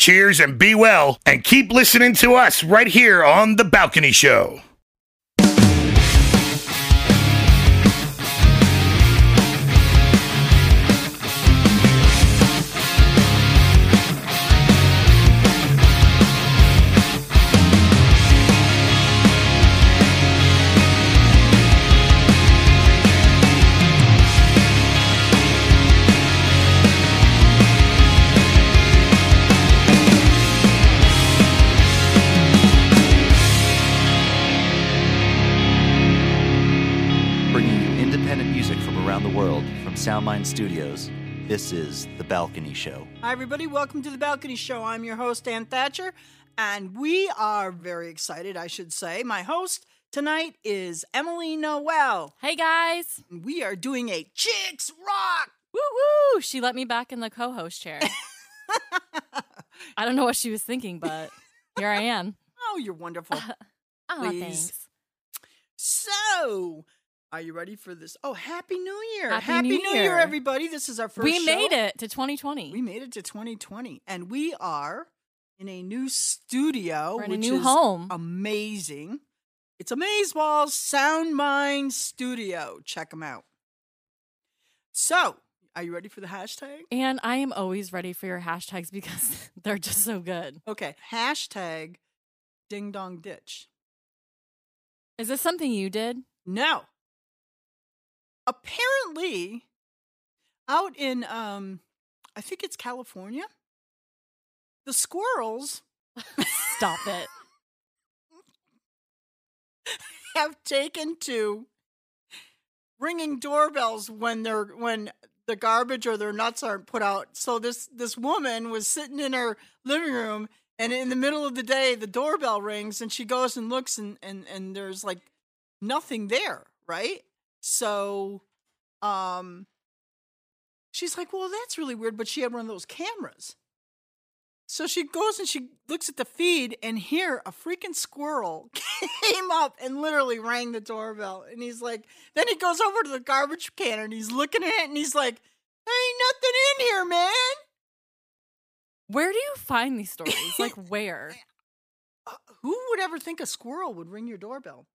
Cheers and be well, and keep listening to us right here on The Balcony Show. Studios. This is The Balcony Show. Hi, everybody. Welcome to the Balcony Show. I'm your host, Ann Thatcher, and we are very excited, I should say. My host tonight is Emily Noel. Hey guys! We are doing a Chicks Rock. Woo woo! She let me back in the co-host chair. I don't know what she was thinking, but here I am. Oh, you're wonderful. Oh, Please. thanks. so, are you ready for this? Oh, Happy New Year. Happy New Year, Year. everybody. This is our first We show. made it to 2020. We made it to 2020, and we are in a new studio. We're in a new is home. Amazing. It's Amazeballs Sound Mind Studio. Check them out. So, are you ready for the hashtag? and I am always ready for your hashtags because they're just so good. Okay, hashtag Ding Dong Ditch. Is this something you did? No. Apparently, out in um, I think it's California, the squirrels Stop it. have taken to ringing doorbells when they're when the garbage or their nuts aren't put out. So this this woman was sitting in her living room and in the middle of the day the doorbell rings and she goes and looks and and and there's like nothing there, right? So um she's like, "Well, that's really weird," but she had one of those cameras. So she goes and she looks at the feed, and here a freaking squirrel came up and literally rang the doorbell. And he's like, then he goes over to the garbage can and he's looking at it and he's like, there ain't nothing in here, man. Where do you find these stories? Like where? Uh, who would ever think a squirrel would ring your doorbell?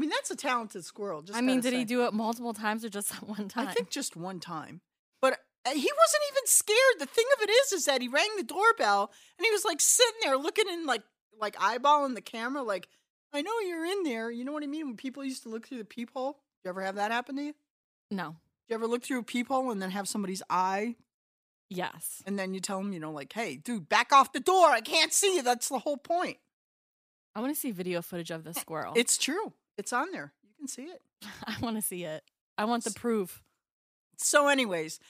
I mean, that's a talented squirrel. Just I mean, did he do it multiple times or just one time? I think just one time. But uh, he wasn't even scared. The thing of it is, is that he rang the doorbell and he was like sitting there looking in like like eyeballing the camera, like I know you're in there. You know what I mean? When people used to look through the peephole. You ever have that happen to you? no. You ever look through a peephole and then have somebody's eye, Yes. and then you tell them, you know, like, "Hey, dude, back off the door. I can't see you." That's the whole point. I want to see video footage of the squirrel. It's true. It's on there. You can see it. I want to see it. I want the proof. So, anyways,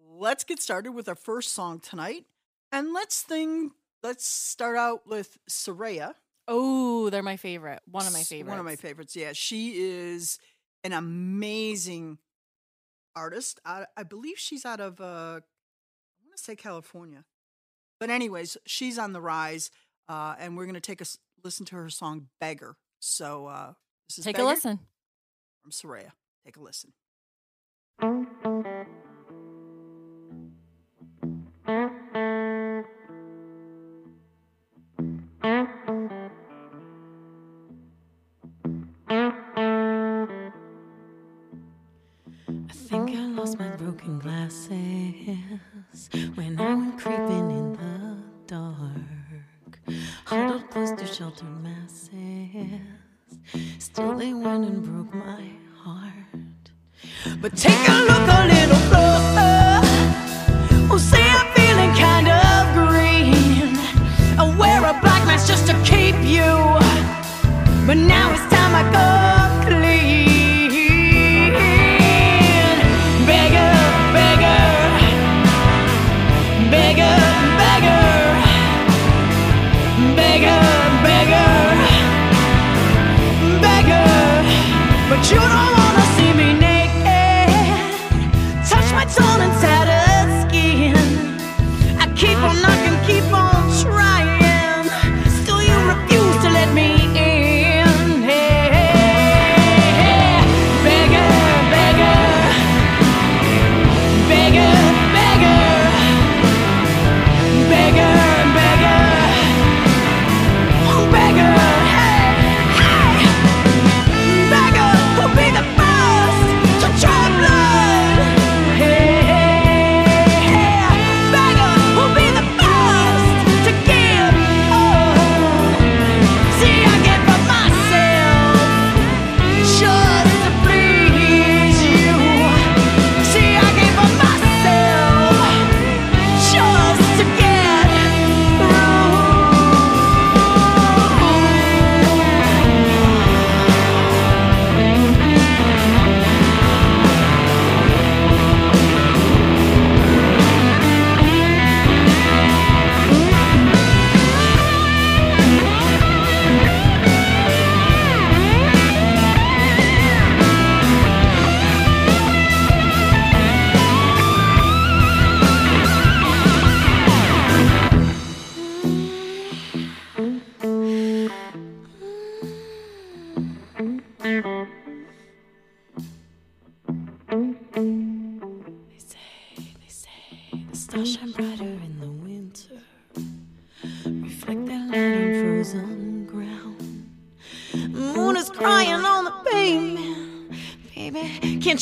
let's get started with our first song tonight, and let's thing. Let's start out with Soraya. Oh, they're my favorite. One of my favorites. One of my favorites. Yeah, she is an amazing artist. I, I believe she's out of uh, I want to say California, but anyways, she's on the rise, uh, and we're gonna take a listen to her song "Beggar." So uh, this is Take a listen. from Soraya. Take a listen.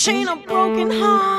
chain of broken hearts.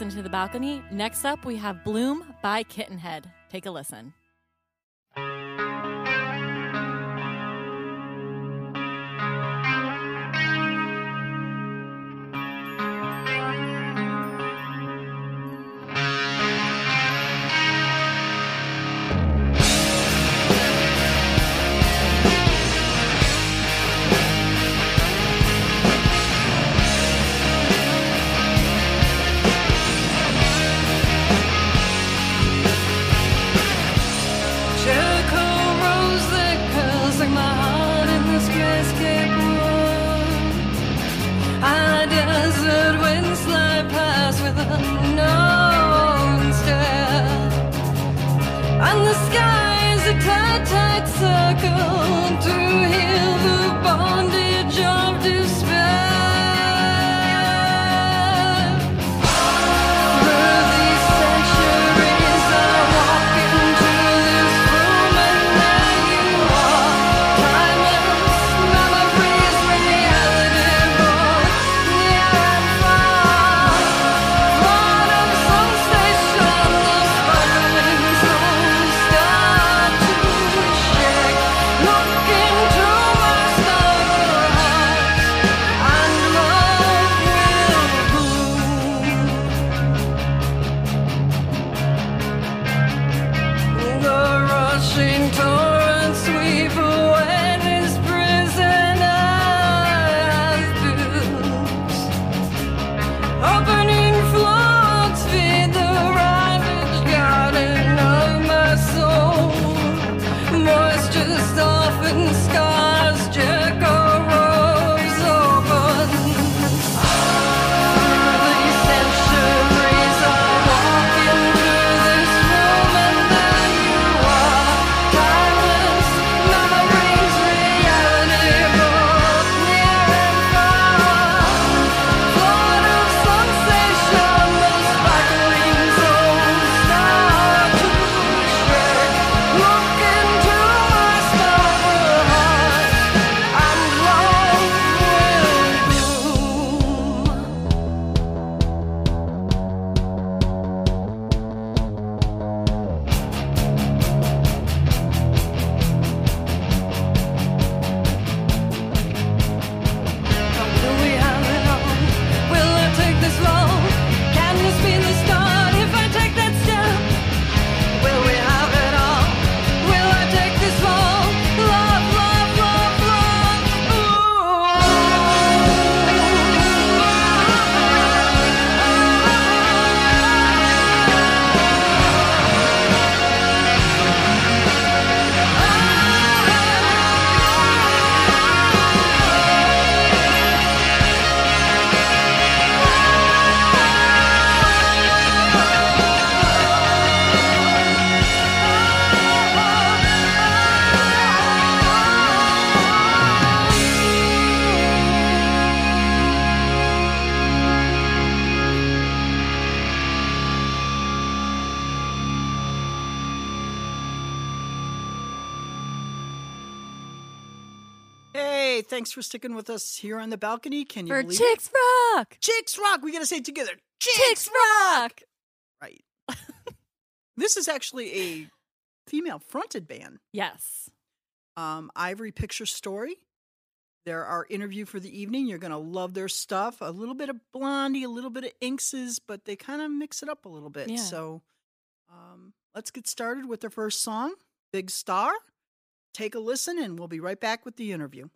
listen to The Balcony. Next up, we have Bloom by Kittenhead. Take a listen. circle. Thanks for sticking with us here on the balcony. Can you For believe Chicks it? Rock! Chicks Rock. We got to say it together. Chicks Rock! Right. this is actually a female fronted band. Yes. Um, Ivory Picture Story. They're our interview for the evening. You're going to love their stuff. A little bit of Blondie, a little bit of INXS, but they kind of mix it up a little bit. Yeah. So um, let's get started with their first song, Big Star. Take a listen, and we'll be right back with the interview.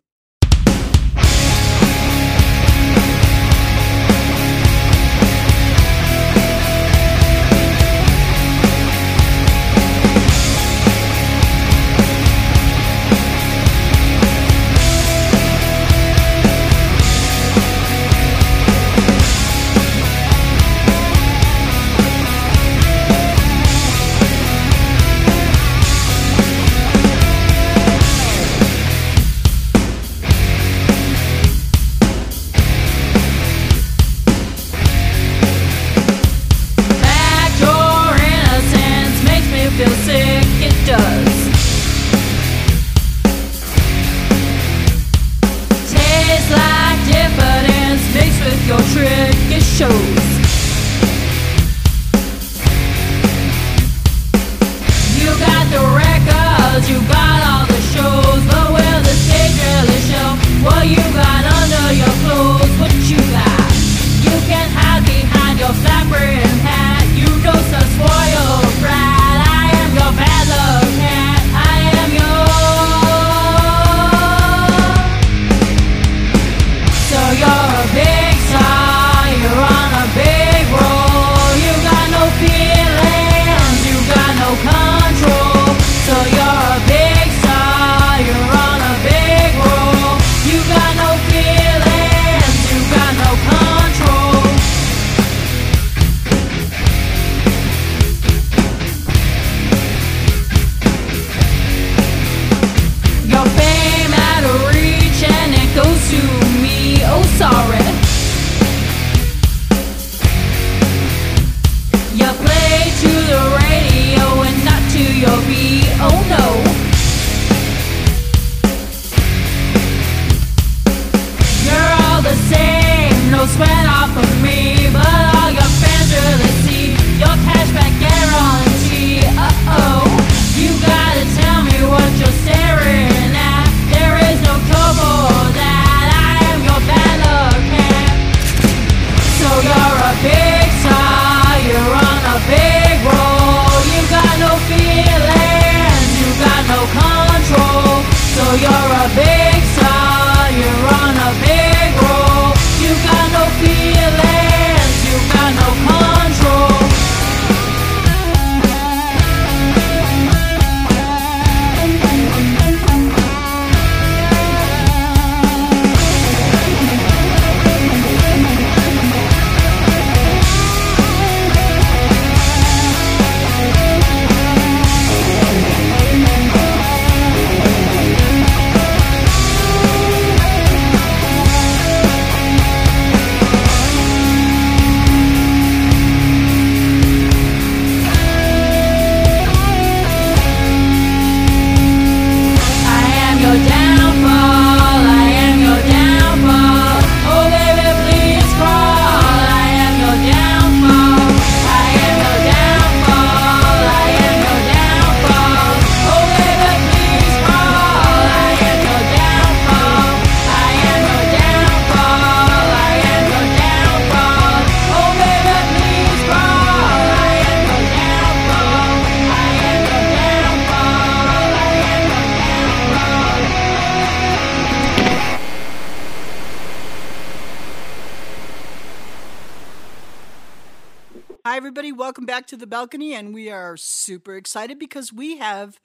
Back to the balcony, and we are super excited because we have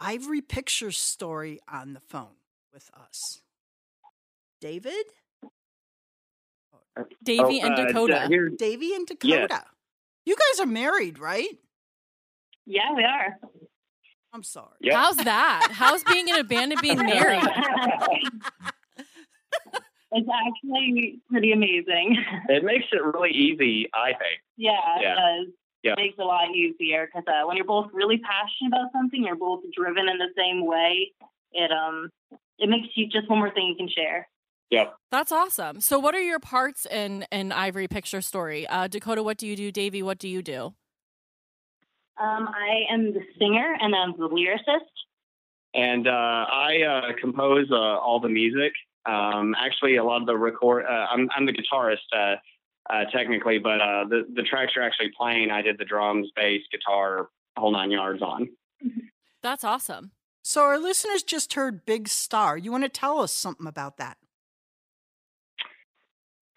Ivory Picture Story on the phone with us. David, Davy and uh, Dakota. here- Davy, and Dakota. You guys are married, right? Yeah, we are. I'm sorry. yeah. How's that? How's being in a band and being married? it's actually pretty amazing. It makes it really easy, I think. Yeah, Yeah. it does. Yeah. It makes it a lot easier because uh, when you're both really passionate about something, you're both driven in the same way. It um, it makes you just one more thing you can share. Yep. That's awesome. So, what are your parts in in Ivory Picture Story? Uh, Dakota, what do you do? Davy, what do you do? Um, I am the singer and I'm the lyricist. And uh, I uh, compose uh, all the music. Um, actually, a lot of the record. Uh, I'm I'm the guitarist uh, technically, but uh, the the tracks you're actually playing, I did the drums, bass, guitar, whole nine yards on. That's awesome. So our listeners just heard Big Star. You want to tell us something about that?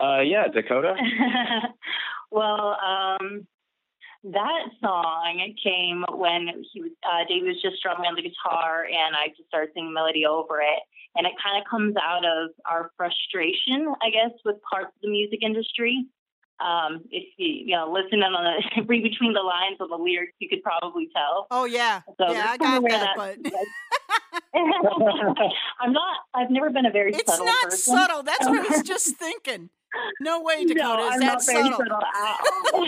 Uh, yeah, Dakota. well, um, that song came when he was, uh, Dave was just strumming on the guitar, and I just started singing melody over it. And it kind of comes out of our frustration, I guess, with parts of the music industry. Um, if you you know listen on the read between the lines of the lyrics, you could probably tell. Oh yeah, So yeah, I that's got that, that- but I'm not. I've never been a very it's subtle not person. subtle. That's what I was just thinking. No way, Dakota. No, is I'm that not very subtle? subtle at all.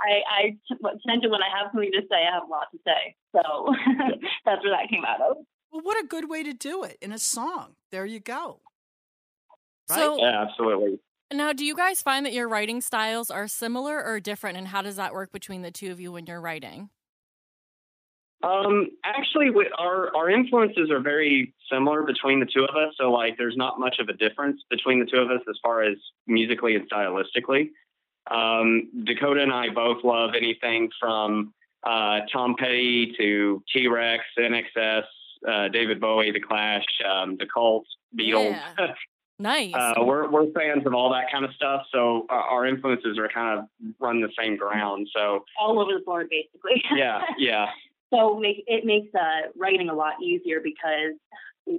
I, I t- tend to, when I have something to say, I have a lot to say. So that's where that came out of. Well, what a good way to do it in a song. There you go. Right? So, yeah, absolutely. Now do you guys find that your writing styles are similar or different? And how does that work between the two of you when you're writing? Um, actually, we, our our influences are very similar between the two of us. So, like, there's not much of a difference between the two of us as far as musically and stylistically. Um, Dakota and I both love anything from uh, Tom Petty to T Rex, INXS, uh, David Bowie, The Clash, um, The Cult, Beatles. Nice. Uh, we're we're fans of all that kind of stuff. So uh, our influences are kind of run the same ground. So All over the board, basically. yeah, yeah. so make, it makes uh, writing a lot easier because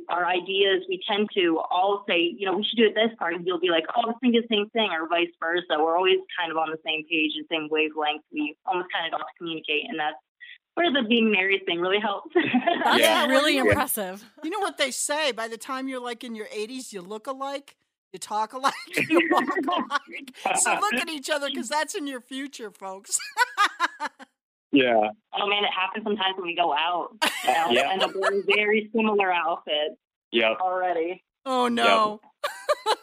our ideas, we tend to all say, you know, we should do it this part. And you'll be like, oh, let's think of the same thing, or vice versa. We're always kind of on the same page and same wavelength. We almost kind of got to communicate. And that's where the being married thing really helps. That's Yeah. really Yeah. impressive. You know what they say? By the time you're like in your 80s, you look alike, you talk alike, you walk alike. So look at each other because that's in your future, folks. Yeah. Oh man, it happens sometimes when we go out. You know, Yeah. end up wearing very similar outfits Yep. already. oh no.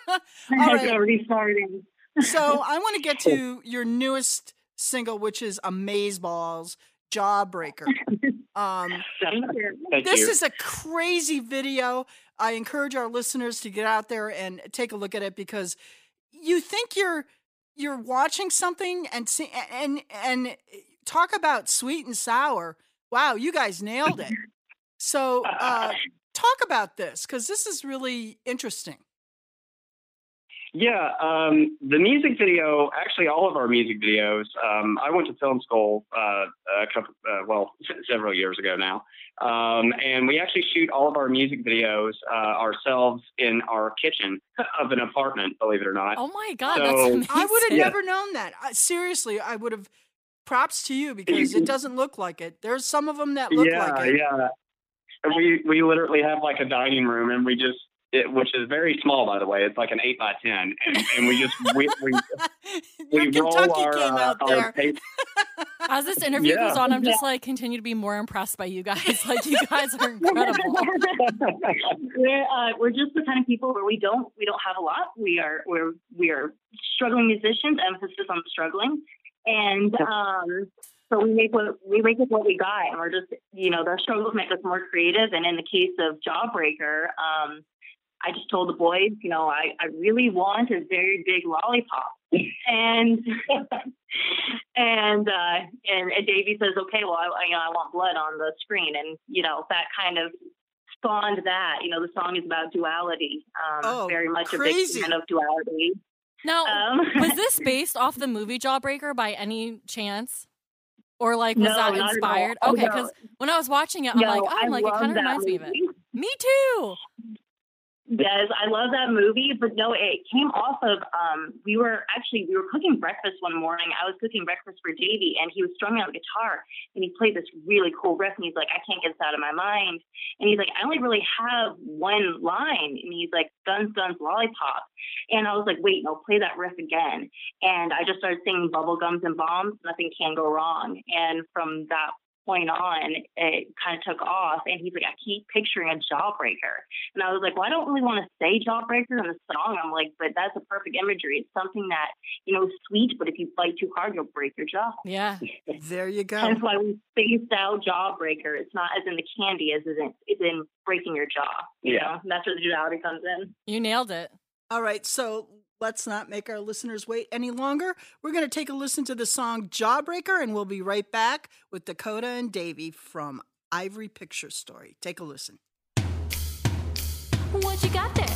All right. already starting. So I want to get to your newest single, which is Amazeballs Jawbreaker. Um, Thank you. Thank this you. is a crazy video. I encourage our listeners to get out there and take a look at it because you think you're you're watching something and see and and talk about sweet and sour. Wow, you guys nailed it. So uh, talk about this because this is really interesting. Yeah, um, the music video, actually, all of our music videos. Um, I went to film school uh, a couple, uh, well, several years ago now, um, and we actually shoot all of our music videos uh, ourselves in our kitchen of an apartment. Believe it or not. Oh my god, So- that's amazing. I would have Yeah. never known that. I, seriously, I would have. Props to you because it doesn't look like it. There's some of them that look yeah, like it. yeah. And We we literally have like a dining room, and we just. It, which is very small, by the way. It's like an eight by ten, and, and we just we, we, Your we roll Kentucky our, came uh, out our there. paper- As this interview Yeah. goes on, I'm just like continue to be more impressed by you guys. Like you guys are incredible. we're uh, we're just the kind of people where we don't we don't have a lot. We are we're we are struggling musicians. Emphasis on struggling, and um, so we make what we make with what we got, and we're just you know the struggles make us more creative. And in the case of Jawbreaker, um, I just told the boys, you know, I I really want a very big lollipop, and and uh, and, and Davey says, okay, well, I, I- you know, I want blood on the screen, and you know that kind of spawned that. You know, the song is about duality. Um, Oh, very much a big fan of duality. Now, Um, was this based off the movie Jawbreaker by any chance? Or like was No, that not at all. inspired? Oh, Okay, no. because when I was watching it, I'm No, like, oh, I like it kind of that reminds me of it. Me too. Yes, I love that movie, but no, it came off of um we were actually we were cooking breakfast one morning. I was cooking breakfast for Davey and he was strumming on guitar and he played this really cool riff and he's like, I can't get this out of my mind. And he's like, I only really have one line and he's like, Guns, Guns, Lollipop. And I was like, wait, no, play that riff again. And I just started singing Bubble Gums and Bombs, nothing can go wrong. And from that point on, it kind of took off. And he's like, I keep picturing a jawbreaker. And I was like, well, I don't really want to say jawbreaker in the song. I'm like, but that's a perfect imagery. It's something that, you know, is sweet, but if you bite too hard, you'll break your jaw. Yeah. There you go. That's why we spaced out jawbreaker. It's not as in the candy as in it's in breaking your jaw. You Yeah. know, and that's where the duality comes in. You nailed it. All right, so let's not make our listeners wait any longer. We're going to take a listen to the song Jawbreaker, and we'll be right back with Dakota and Davey from Ivory Picture Story. Take a listen. What you got there?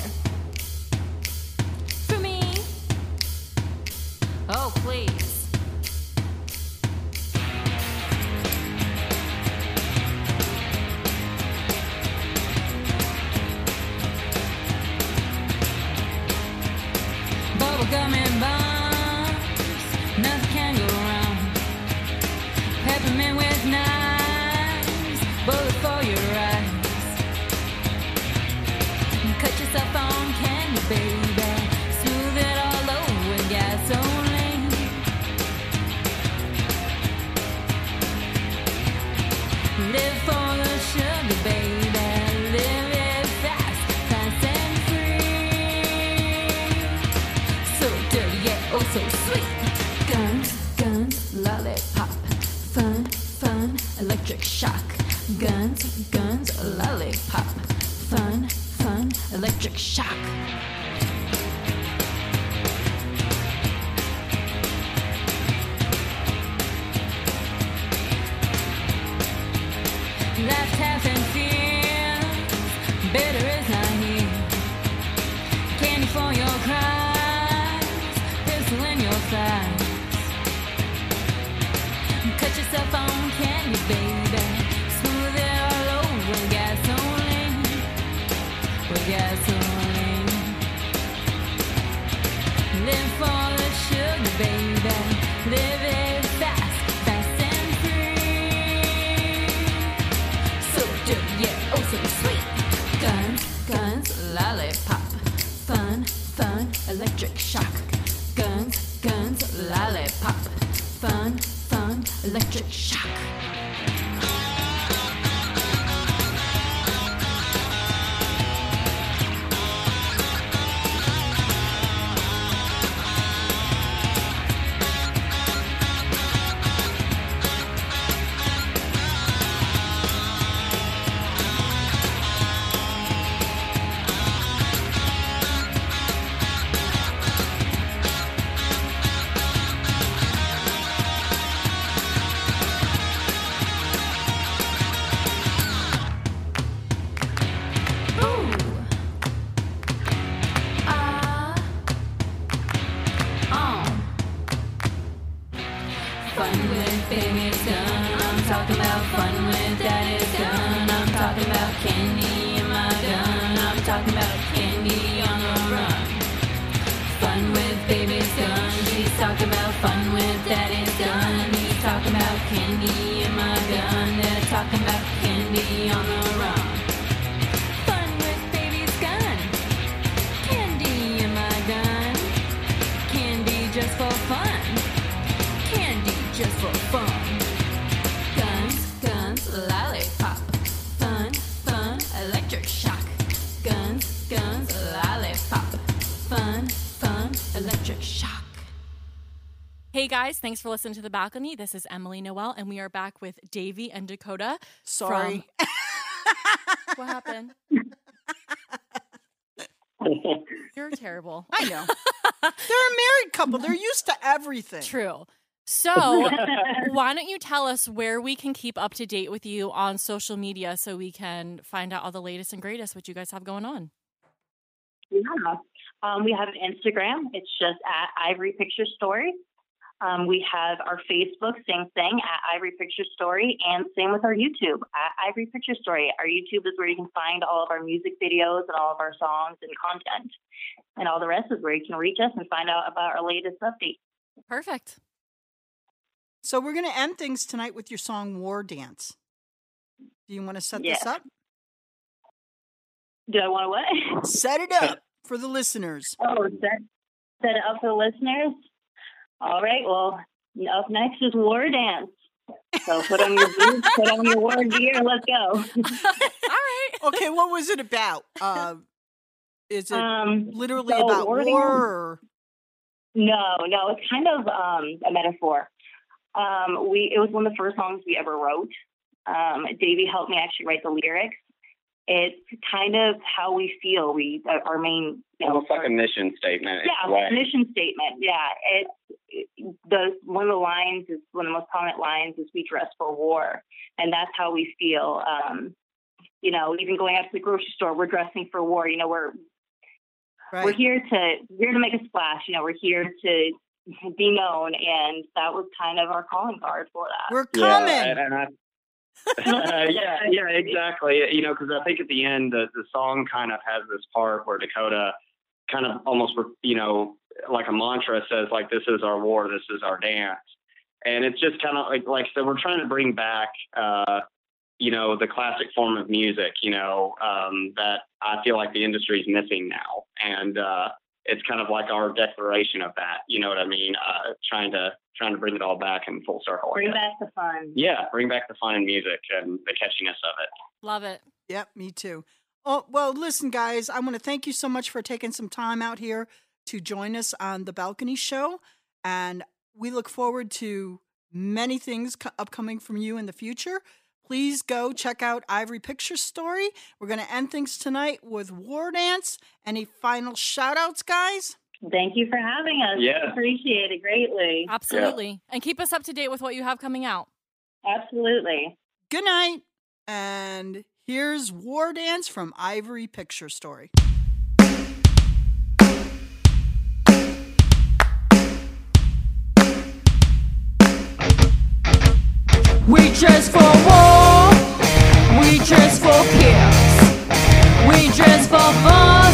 For me? Oh, please. Electric shock. Guns, guns, lollipop. Fun, fun, electric shock. Guys, thanks for listening to The Balcony. This is Emily Noel, and we are back with Davy and Dakota. Sorry. What happened? You're terrible. I know. They're a married couple. They're used to everything. True. So, why don't you tell us where we can keep up to date with you on social media so we can find out all the latest and greatest what you guys have going on? Yeah. Um, we have an Instagram. It's just at Ivory Picture Story. Um, we have our Facebook, same thing, at Ivory Picture Story, and same with our YouTube, at Ivory Picture Story. Our YouTube is where you can find all of our music videos and all of our songs and content. And all the rest is where you can reach us and find out about our latest updates. Perfect. So we're going to end things tonight with your song War Dance. Do you want to set this up? Do I want to what? Set it up for the listeners. Oh, set, set it up for the listeners? All right, well, up next is War Dance. So put on your boots, put on your war gear, let's go. All right. Okay, what was it about? Uh, is it Um, literally so about War war? Or... No, no, it's kind of um, a metaphor. Um, we it was one of the first songs we ever wrote. Um, Davey helped me actually write the lyrics. It's kind of how we feel. We uh, our main you know, Almost like a mission statement. yeah a way. mission statement. Yeah, it's the one of the lines is one of the most prominent lines is we dress for war, and that's how we feel. Um, you know, even going out to the grocery store, we're dressing for war. You know, we're Right. we're here to here to make a splash. You know, we're here to be known, and that was kind of our calling card for that. We're coming. Yeah, and, and I, yeah, yeah, exactly. You know, because I think at the end, the, the song kind of has this part where Dakota kind of almost, you know, like a mantra says, like, this is our war, this is our dance. And it's just kind of like, like, so we're trying to bring back, uh, you know, the classic form of music, you know, um, that I feel like the industry is missing now. And, uh, it's kind of like our declaration of that, you know what I mean? Uh, trying to, trying to bring it all back in full circle. I Bring back the fun. Yeah, bring back the fun in music and the catchiness of it. Love it. Yep, me too. Oh, well, listen, guys, I want to thank you so much for taking some time out here to join us on the Balcony Show. And we look forward to many things co- upcoming from you in the future. Please go check out Ivory Picture Story. We're going to end things tonight with War Dance. Any final shout outs, guys? Thank you for having us. Yeah. Appreciate it greatly. Absolutely. And keep us up to date with what you have coming out. Absolutely. Good night. And here's War Dance from Ivory Picture Story. We dress for war. We dress for chaos. We dress for false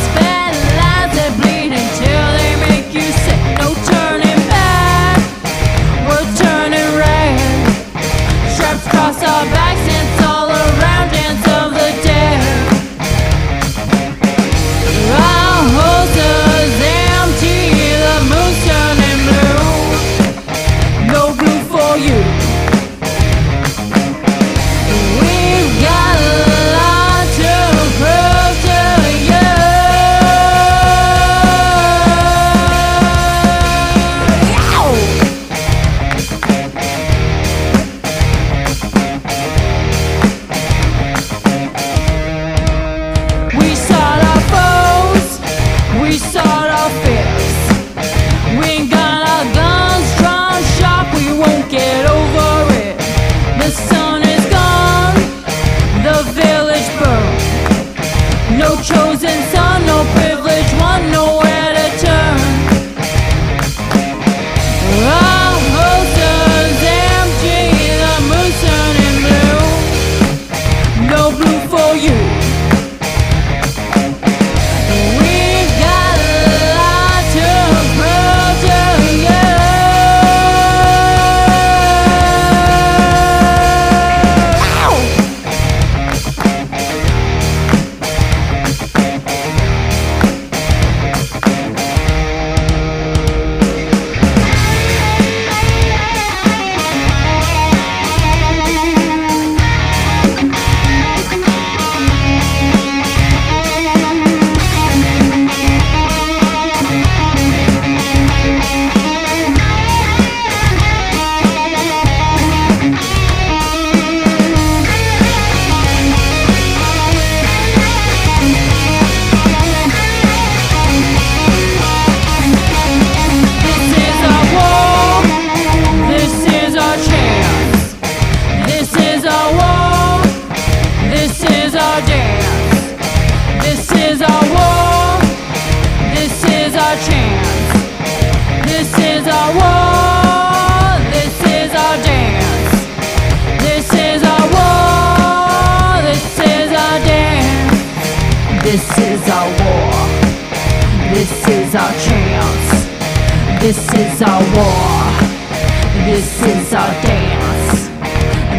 is our chance. This is our war. This is our dance.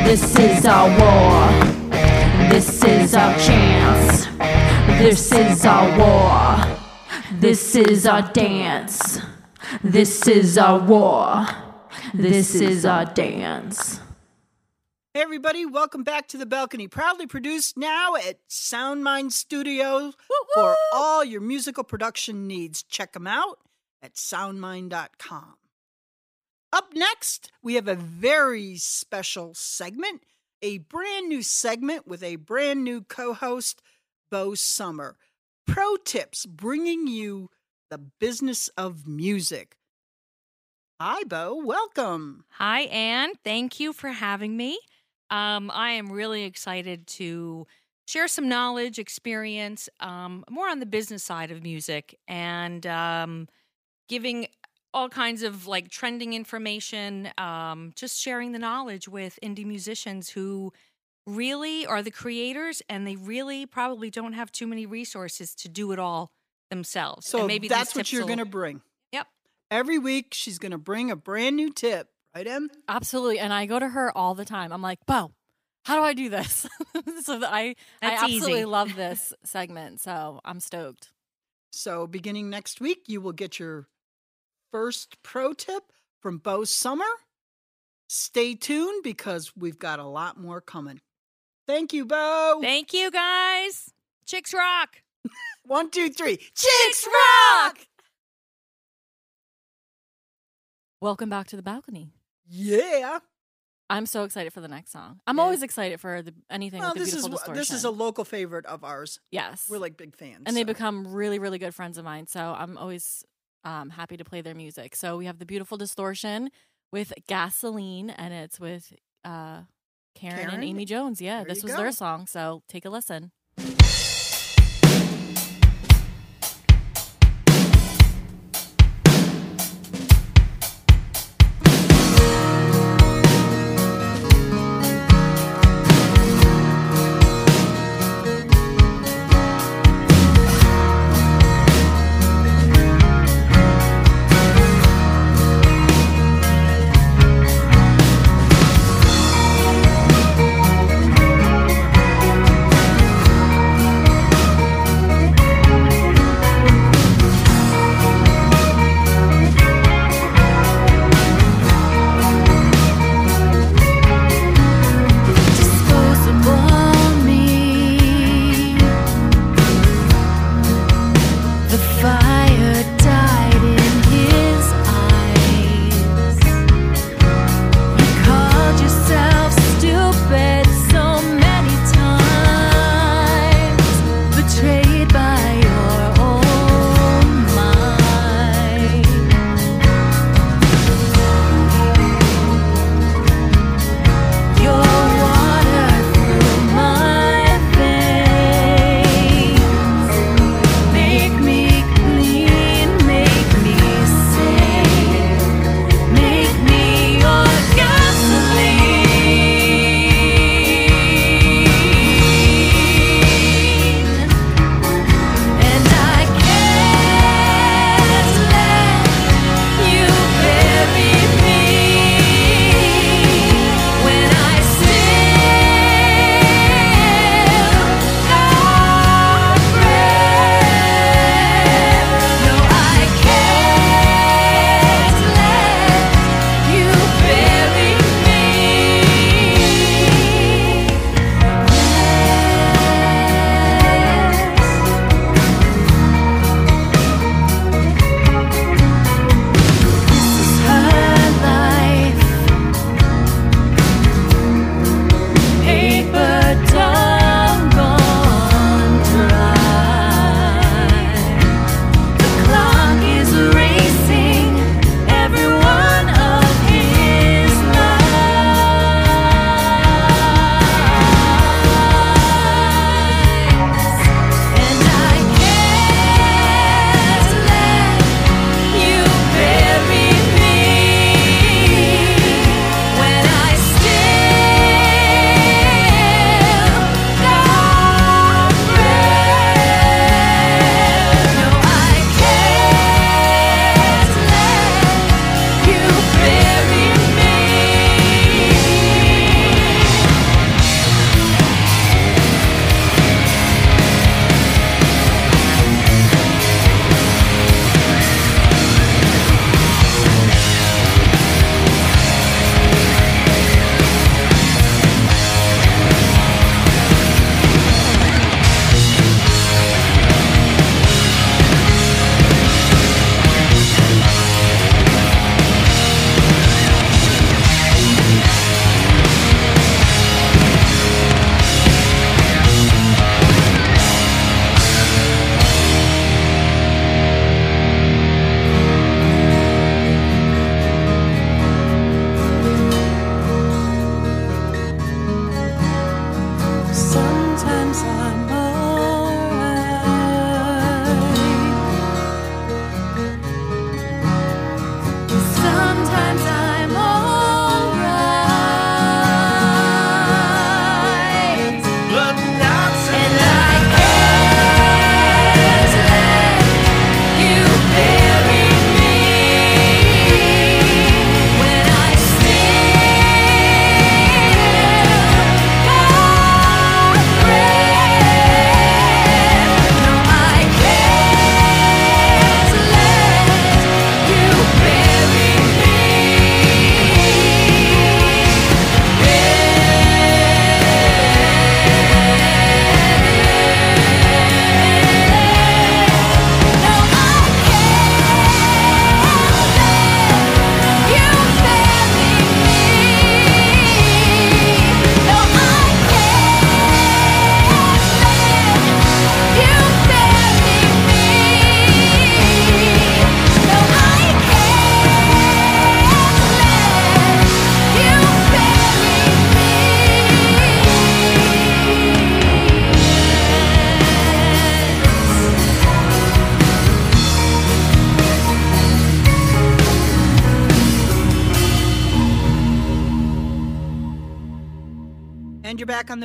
This is our war. This is our chance. This is our war. This is our dance. This is our war. This is our dance. Hey, everybody, welcome back to the balcony. Proudly produced now at Soundmind Studios for all your musical production needs. Check them out at soundmind.com. Up next, we have a very special segment, a brand new segment with a brand new co host, Bo Sommer. Pro tips bringing you the business of music. Hi, Bo. Welcome. Hi, Anne. Thank you for having me. Um, I am really excited to share some knowledge, experience, um, more on the business side of music, and um, giving all kinds of like trending information, um, just sharing the knowledge with indie musicians who really are the creators and they really probably don't have too many resources to do it all themselves. So and maybe that's what you're will- going to bring. Yep. Every week, she's going to bring a brand new tip, right, Em? Absolutely. And I go to her all the time. I'm like, Bo, how do I do this? so that I, That's I absolutely easy. love this segment. So I'm stoked. So, beginning next week, you will get your first pro tip from Bo Sommer. Stay tuned because we've got a lot more coming. Thank you, Bo. Thank you, guys. Chicks rock. One, two, three. Chicks rock. Welcome back to the balcony. Yeah. I'm so excited for the next song. I'm Yeah. always excited for the anything Well, with the this is distortion. this is a local favorite of ours. yes, We're like big fans. and they become really, really good friends of mine. So I'm always um, happy to play their music. So we have the beautiful distortion with gasoline, and it's with uh, Karen, Karen? and Amy Jones. Yeah, There this was go. their song. So take a listen.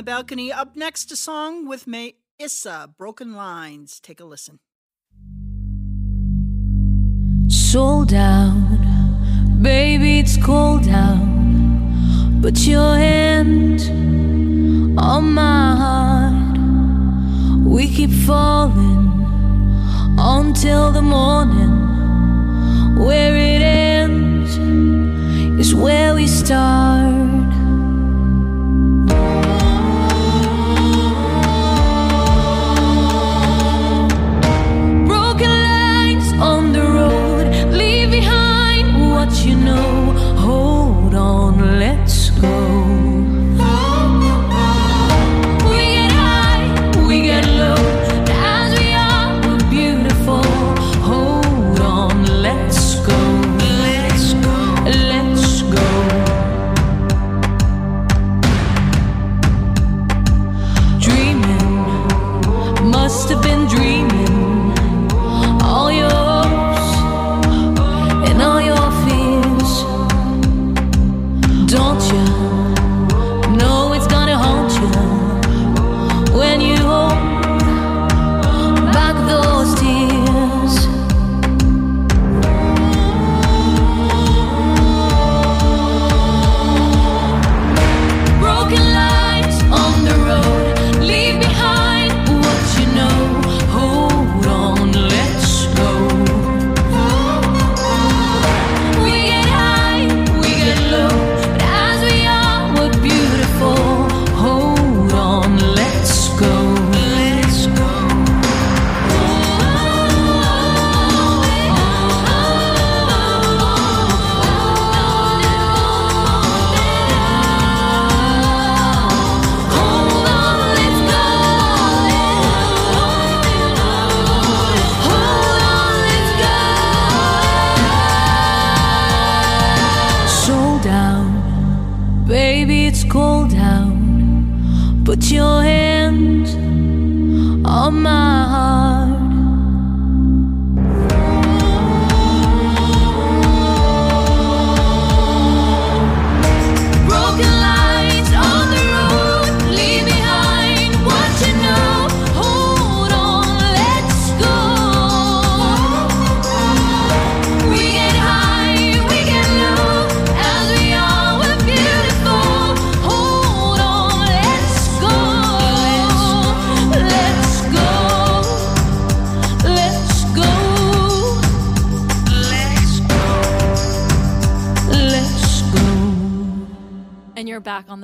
the balcony. Up next, a song with May Issa, Broken Lines. Take a listen. Sold out, baby, it's cold out, but your hand on my heart. We keep falling until the morning. Where it ends is where we start.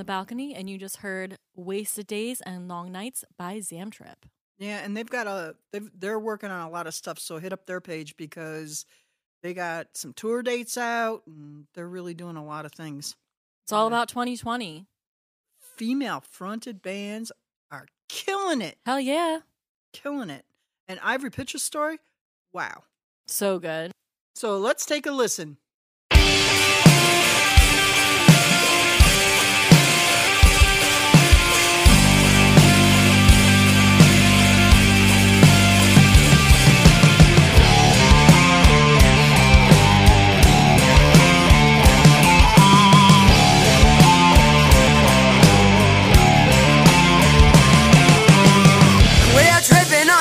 balcony, and you just heard "Wasted Days and Long Nights" by Zamtrip. Yeah, and they've got a they are working on a lot of stuff. So hit up their page because they got some tour dates out, and they're really doing a lot of things. It's all yeah. about 2020. Female fronted bands are killing it. Hell yeah, killing it. And Ivory Picture Story, wow, so good. So let's take a listen.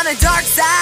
the dark side.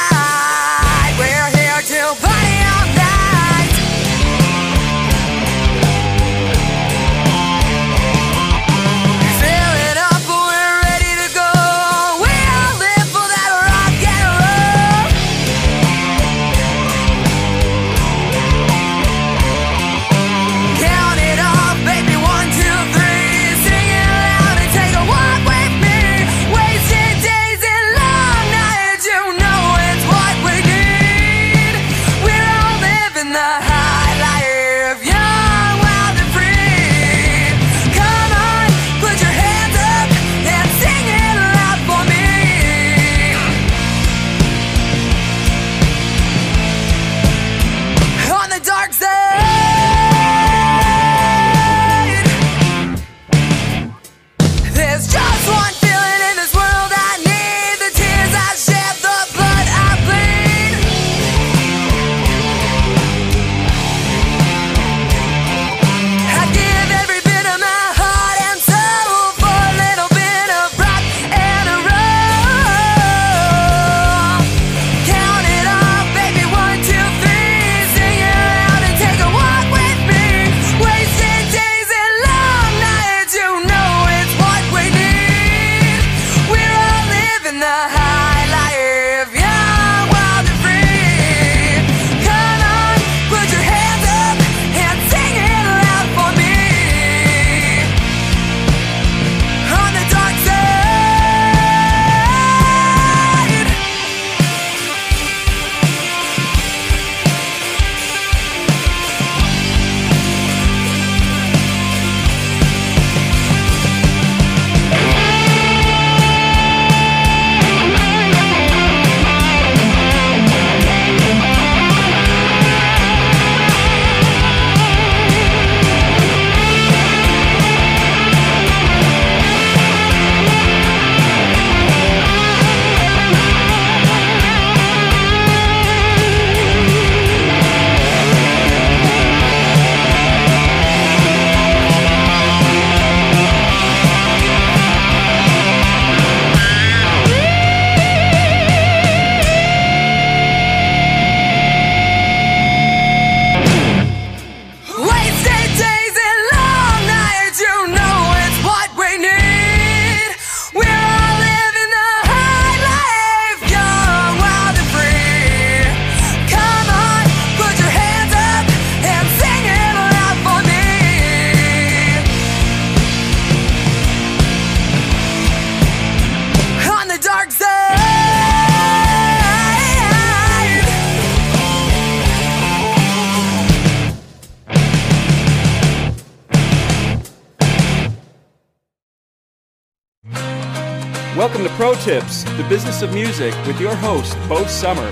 Tips, the business of music, with your host, Bo Sommer.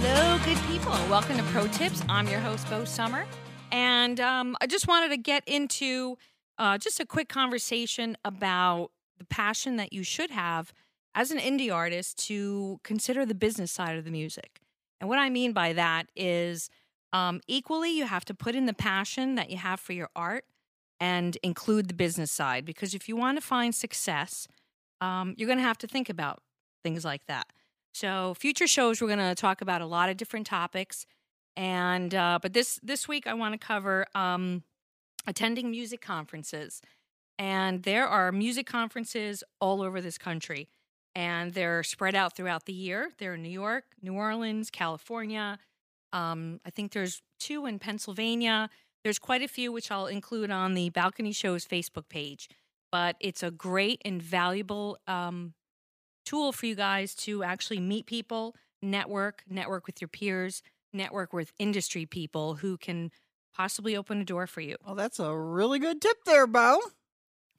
Hello, good people. Welcome to Pro Tips. I'm your host, Bo Sommer. And um, I just wanted to get into uh, just a quick conversation about the passion that you should have as an indie artist to consider the business side of the music. And what I mean by that is um, equally, you have to put in the passion that you have for your art and include the business side. Because if you want to find success, um, you're going to have to think about things like that. So, future shows, we're going to talk about a lot of different topics. And uh, but this this week, I want to cover um, attending music conferences. And there are music conferences all over this country, and they're spread out throughout the year. They're in New York, New Orleans, California. Um, I think there's two in Pennsylvania. There's quite a few, which I'll include on the Balcony Show's Facebook page. But it's a great and valuable um, tool for you guys to actually meet people, network, network with your peers, network with industry people who can possibly open a door for you. Well, that's a really good tip there, Bo.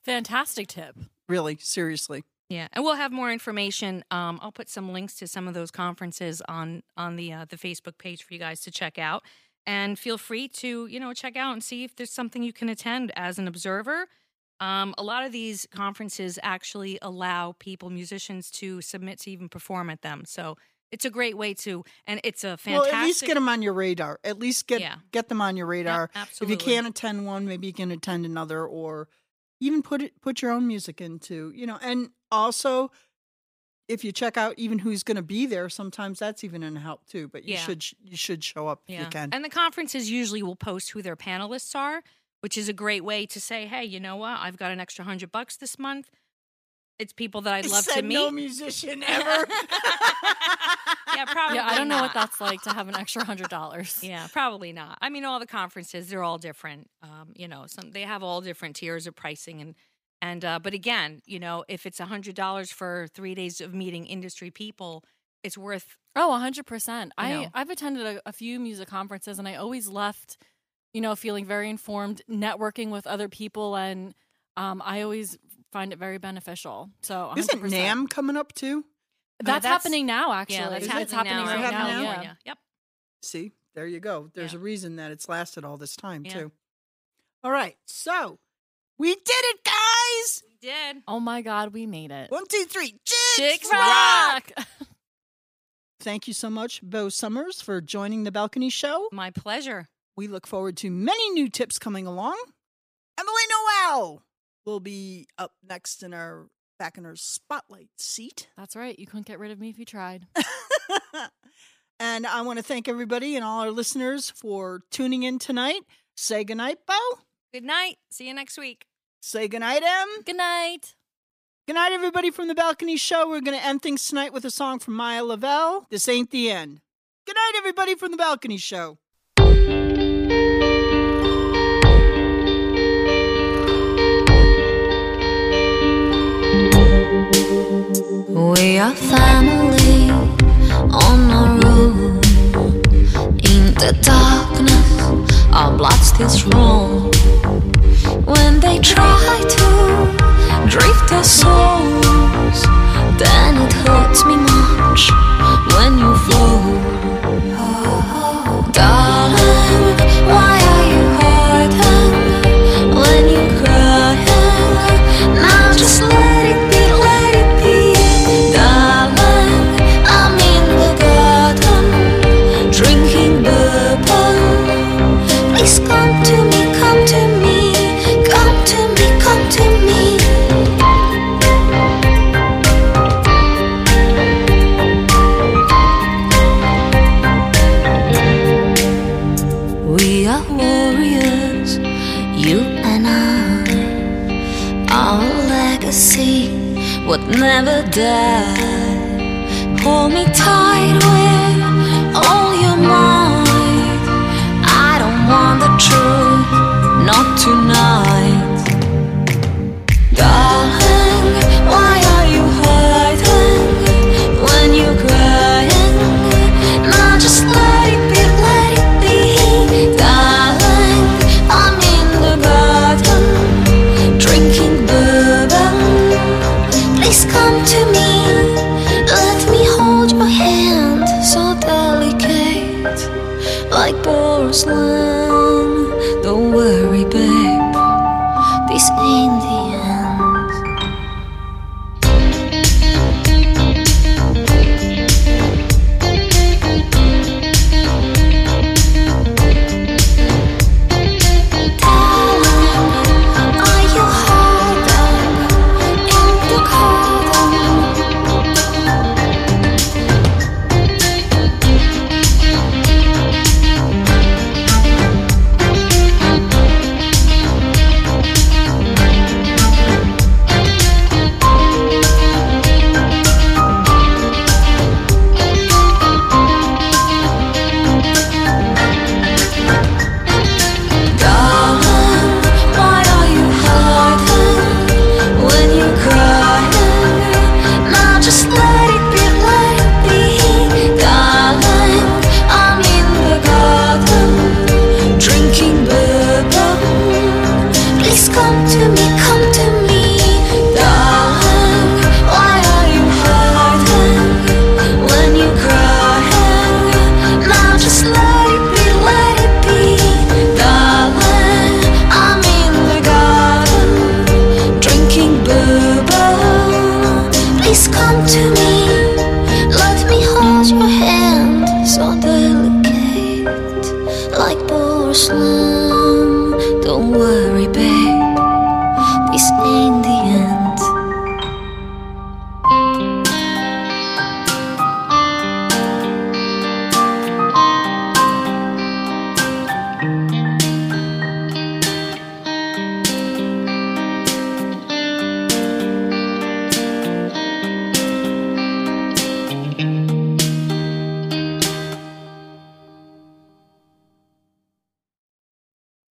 Fantastic tip. Really, seriously. Yeah, and we'll have more information. Um, I'll put some links to some of those conferences on on the uh, the Facebook page for you guys to check out. And feel free to you know check out and see if there's something you can attend as an observer. Um, a lot of these conferences actually allow people, musicians, to submit to even perform at them. So it's a great way to, and it's a fantastic. Well, at least get them on your radar. At least get Yeah. get them on your radar. absolutely. If you can't attend one, maybe you can attend another, or even put it put your own music into you know. And also, if you check out even who's going to be there, sometimes that's even a help too. But you Yeah. should you should show up if you can. And the conferences usually will post who their panelists are, which is a great way to say, hey, you know what? I've got an extra hundred bucks this month. It's people that I'd love to meet. no musician ever. yeah, probably. Yeah, I don't know what that's like to have an extra hundred dollars. Yeah, probably not. I mean, all the conferences they're all different. Um, you know, some they have all different tiers of pricing and and uh, but again, you know, if it's a hundred dollars for three days of meeting industry people, it's worth. Oh, hundred percent. I know. I've attended a, a few music conferences, and I always left, you know, feeling very informed, networking with other people, and um, I always find it very beneficial. So 100%. Isn't NAMM coming up too? That's, that's- happening now. Actually, Yeah, that's it's happening, happening now. right Is now. happening now? Yeah. California. Yep. See, there you go. There's Yeah. a reason that it's lasted all this time Yeah. too. All right, so we did it, guys. We did. Oh my God, we made it. One, two, three. Chicks, Chicks rock. rock. Thank you so much, Bo Sommers, for joining the Balcony Show. My pleasure. We look forward to many new tips coming along. Emily Noel will be up next in our back in her spotlight seat. That's right. You couldn't get rid of me if you tried. and I want to thank everybody and all our listeners for tuning in tonight. Say goodnight, Bo. Good night. See you next week. Say goodnight, Em. Good night. Good night, everybody from the Balcony Show. We're going to end things tonight with a song from Maya Lavelle. This ain't the end. Good night, everybody from the Balcony Show. We are family on a road. In the darkness, our blood still strong. When they try to drift our souls,